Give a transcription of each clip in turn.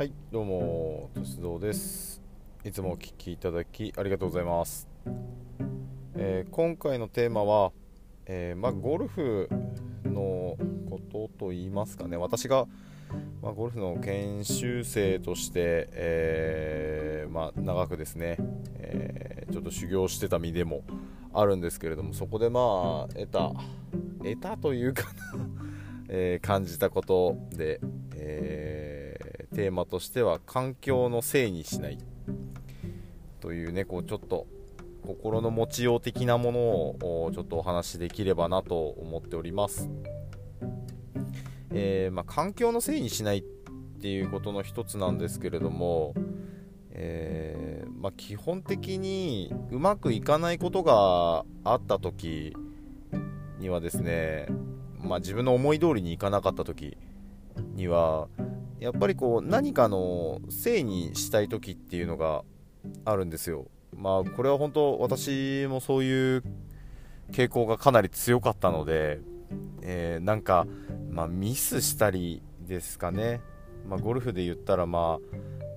はい。どうも鉄道です。いつもお聞きいただきありがとうございます、えー、今回のテーマは、えー、まあ、ゴルフのことと言いますかね。私が、まあ、ゴルフの研修生として、えー、まあ、長くですね、えちょっと修行してた身でもあるんですけれどもそこでまあ得た得たというか え感じたことで、えー、テーマとしては環境のせいにしないというねこうちょっと心の持ちよう的なものをちょっとお話しできればなと思っております、えー、まあ、環境のせいにしないっていうことの一つなんですけれども、えー、まあ、基本的にうまくいかないことがあった時にはですね、まあ、自分の思い通りにいかなかった時にはやっぱりこう何かのせいにしたい時っていうのがあるんですよ。まあこれは本当私もそういう傾向がかなり強かったので、えー、なんか、まあ、ミスしたりですかね、まあ、ゴルフで言ったらまあ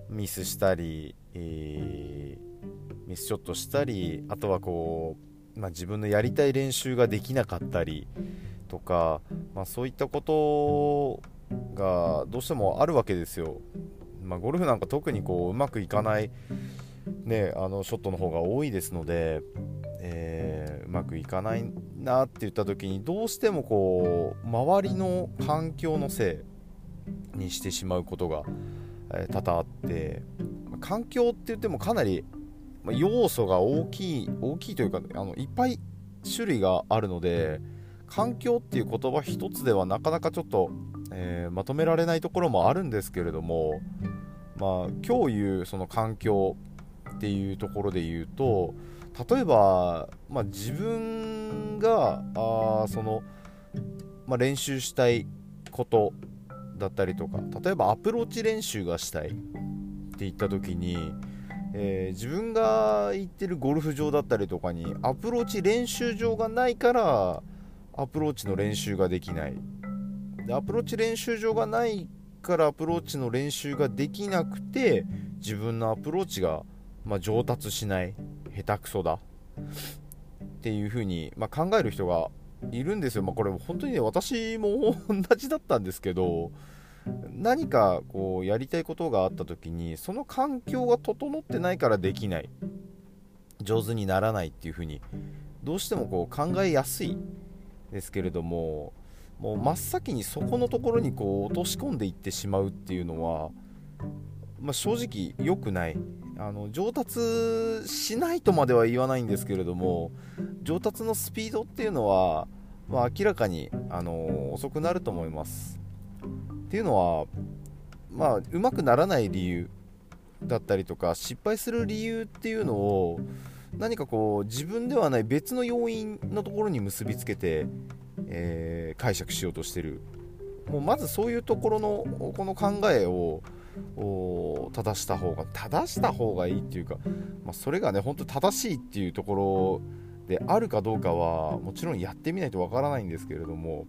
ミスしたり、えー、ミスショットしたりあとはこう、まあ、自分のやりたい練習ができなかったりとか、まあ、そういったことがどうしてもあるわけですよ。まあ、ゴルフなんか特にこううまくいかない、ね、あのショットの方が多いですので、えー、うまくいかないなって言った時にどうしてもこう周りの環境のせいにしてしまうことが、多々あって環境って言ってもかなり要素が大きい大きいというかあのいっぱい種類があるので環境っていう言葉一つではなかなかちょっとえー、まとめられないところもあるんですけれども、まあ、今日言うその環境っていうところで言うと例えば、まあ、自分があその、まあ、練習したいことだったりとか例えばアプローチ練習がしたいって言った時に、えー、自分が行ってるゴルフ場だったりとかにアプローチ練習場がないからアプローチの練習ができない。でアプローチ練習場がないからアプローチの練習ができなくて自分のアプローチが、まあ、上達しない下手くそだ。っていう風に、まあ、考える人がいるんですよ、まあ、これ本当にね私も同じだったんですけど何かこうやりたいことがあった時にその環境が整ってないからできない。上手にならないっていう風にどうしてもこう考えやすいですけれどももう真っ先にそこのところにこう落とし込んでいってしまうっていうのは、まあ、正直良くない。あの上達しないとまでは言わないんですけれども上達のスピードっていうのは、まあ、明らかに、あの遅くなると思います。っていうのは、まあ、うまくならない理由だったりとか失敗する理由っていうのを何かこう自分ではない別の要因のところに結びつけてえー、解釈しようとしてる。もうまずそういうところのこの考えを正した方が正した方がいいっていうか、まあ、それがね本当正しいっていうところであるかどうかはもちろんやってみないとわからないんですけれども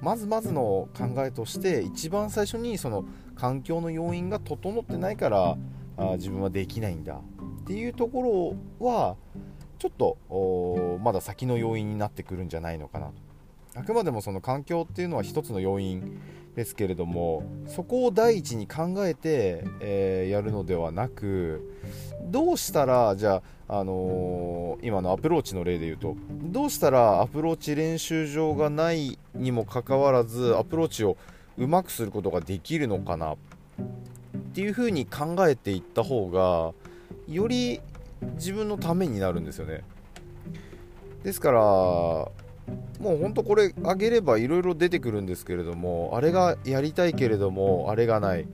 まずまずの考えとして一番最初にその環境の要因が整ってないからあ自分はできないんだっていうところはちょっとまだ先の要因になってくるんじゃないのかなと。あくまでもその環境っていうのは一つの要因ですけれどもそこを第一に考えて、えー、やるのではなくどうしたらじゃあ、あのー、今のアプローチの例で言うとどうしたらアプローチ練習場がないにもかかわらずアプローチをうまくすることができるのかなっていうふうに考えていった方がより自分のためになるんですよね。ですからもうほんとこれあげればいろいろ出てくるんですけれどもあれがやりたいけれどもあれがない。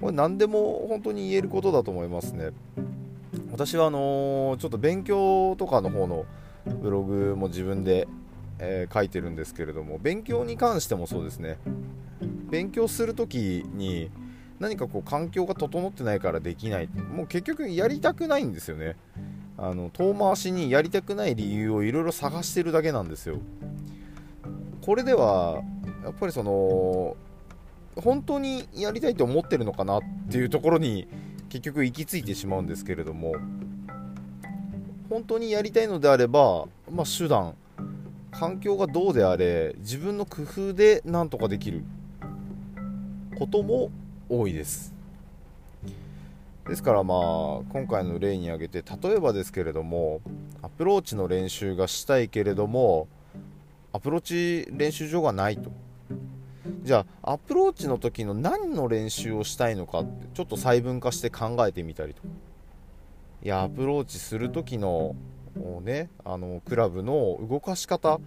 これ何でも本当に言えることだと思いますね。私はあのー、ちょっと勉強とかの方のブログも自分で、えー、書いてるんですけれども勉強に関してもそうですね。勉強する時に何かこう環境が整ってないからできない。もう結局やりたくないんですよね。あの遠回しにやりたくない理由をいろいろ探してるだけなんですよ。これではやっぱりその本当にやりたいと思ってるのかなっていうところに結局行き着いてしまうんですけれども本当にやりたいのであれば、まあ、手段環境がどうであれ自分の工夫でなんとかできることも多いです。ですからまあ今回の例に挙げて例えばですけれどもアプローチの練習がしたいけれどもアプローチ練習場がないと。じゃあアプローチの時の何の練習をしたいのかってちょっと細分化して考えてみたりと。いやアプローチする時のねあのクラブの動かし方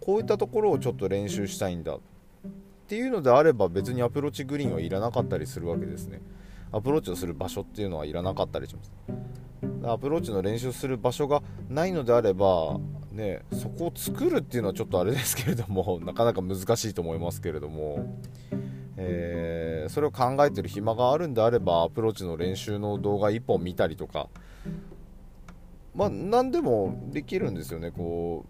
こういったところをちょっと練習したいんだ。っていうのであれば別にアプローチグリーンはいらなかったりするわけですね。アプローチをする場所っていうのはいらなかったりします。アプローチの練習する場所がないのであればね、そこを作るっていうのはちょっとあれですけれども なかなか難しいと思いますけれども、えー、それを考えてる暇があるんであればアプローチの練習の動画1本見たりとか。まあ何でもできるんですよね。こ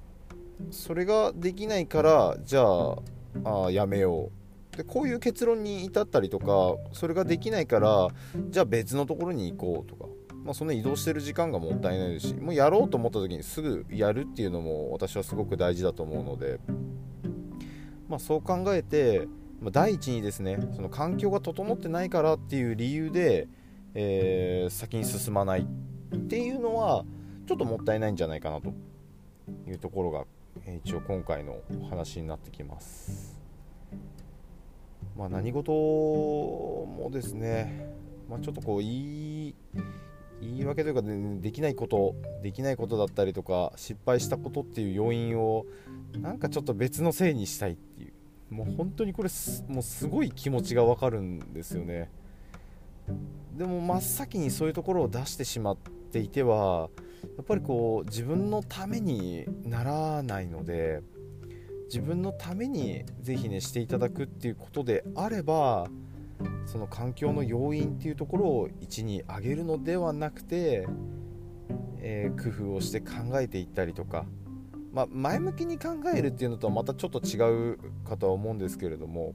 うそれができないからじゃああやめよう。でこういう結論に至ったりとかそれができないからじゃあ別のところに行こうとかまあ、その移動してる時間がもったいないですしもうやろうと思った時にすぐやるっていうのも私はすごく大事だと思うので、まあ、そう考えて、まあ、第一にですねその環境が整ってないからっていう理由で、えー、先に進まないっていうのはちょっともったいないんじゃないかなというところが一応今回の話になってきます。まあ、何事もですね、まあ、ちょっとこういい言い訳というか、ね、できないことできないことだったりとか失敗したことっていう要因をなんかちょっと別のせいにしたいっていう。もう本当にこれもうすごい気持ちがわかるんですよね。でも真っ先にそういうところを出してしまっていてはやっぱりこう自分のためにならないので自分のためにぜひねしていただくっていうことであればその環境の要因っていうところを1に上げるのではなくて、えー、工夫をして考えていったりとか、まあ、前向きに考えるっていうのとはまたちょっと違うかとは思うんですけれども、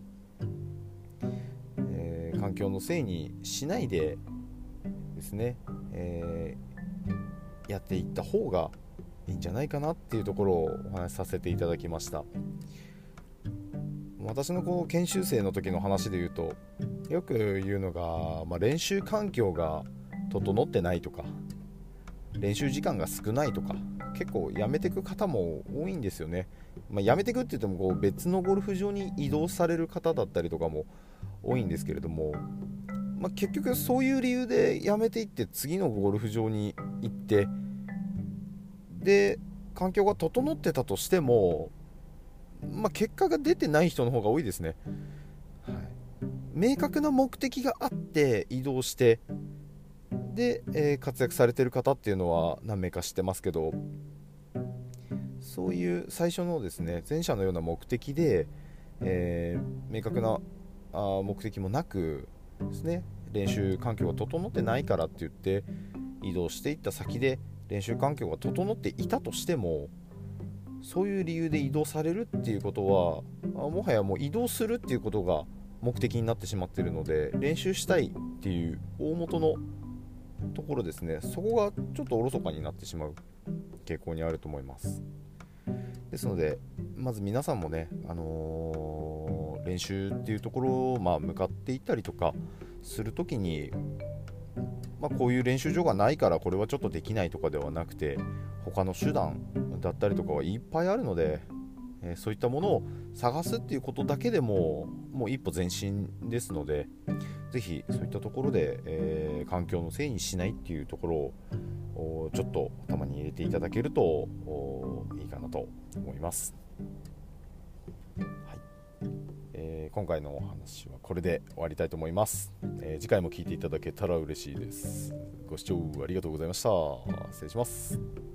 えー、環境のせいにしないでですね、えー、やっていった方がいいんじゃないかなっていうところをお話しさせていただきました。私のこう研修生の時の話で言うとよく言うのが、まあ、練習環境が整ってないとか練習時間が少ないとか結構やめてく方も多いんですよね、まあ、やめてくって言ってもこう別のゴルフ場に移動される方だったりとかも多いんですけれども、まあ、結局そういう理由でやめていって次のゴルフ場に行ってで環境が整ってたとしてもまあ、結果が出てない人の方が多いですね、はい、明確な目的があって移動してで、えー、活躍されてる方っていうのは何名か知ってますけどそういう最初のですね前者のような目的で、えー、明確なあ目的もなくですね練習環境が整ってないからって言って移動していった先で練習環境が整っていたとしてもそういう理由で移動されるっていうことはもはやもう移動するっていうことが目的になってしまってるので練習したいっていう大元のところですね。そこがちょっとおろそかになってしまう傾向にあると思います。ですのでまず皆さんもね、あのー、練習っていうところを、まあ、向かっていったりとかする時にまあ、こういう練習場がないからこれはちょっとできないとかではなくて他の手段だったりとかはいっぱいあるので、えー、そういったものを探すっていうことだけでももう一歩前進ですので是非そういったところで、えー、環境のせいにしないっていうところをちょっと頭に入れていただけるといいかなと思います。えー、今回のお話はこれで終わりたいと思います、えー、次回も聴いていただけたら嬉しいです。ご視聴ありがとうございました。失礼します。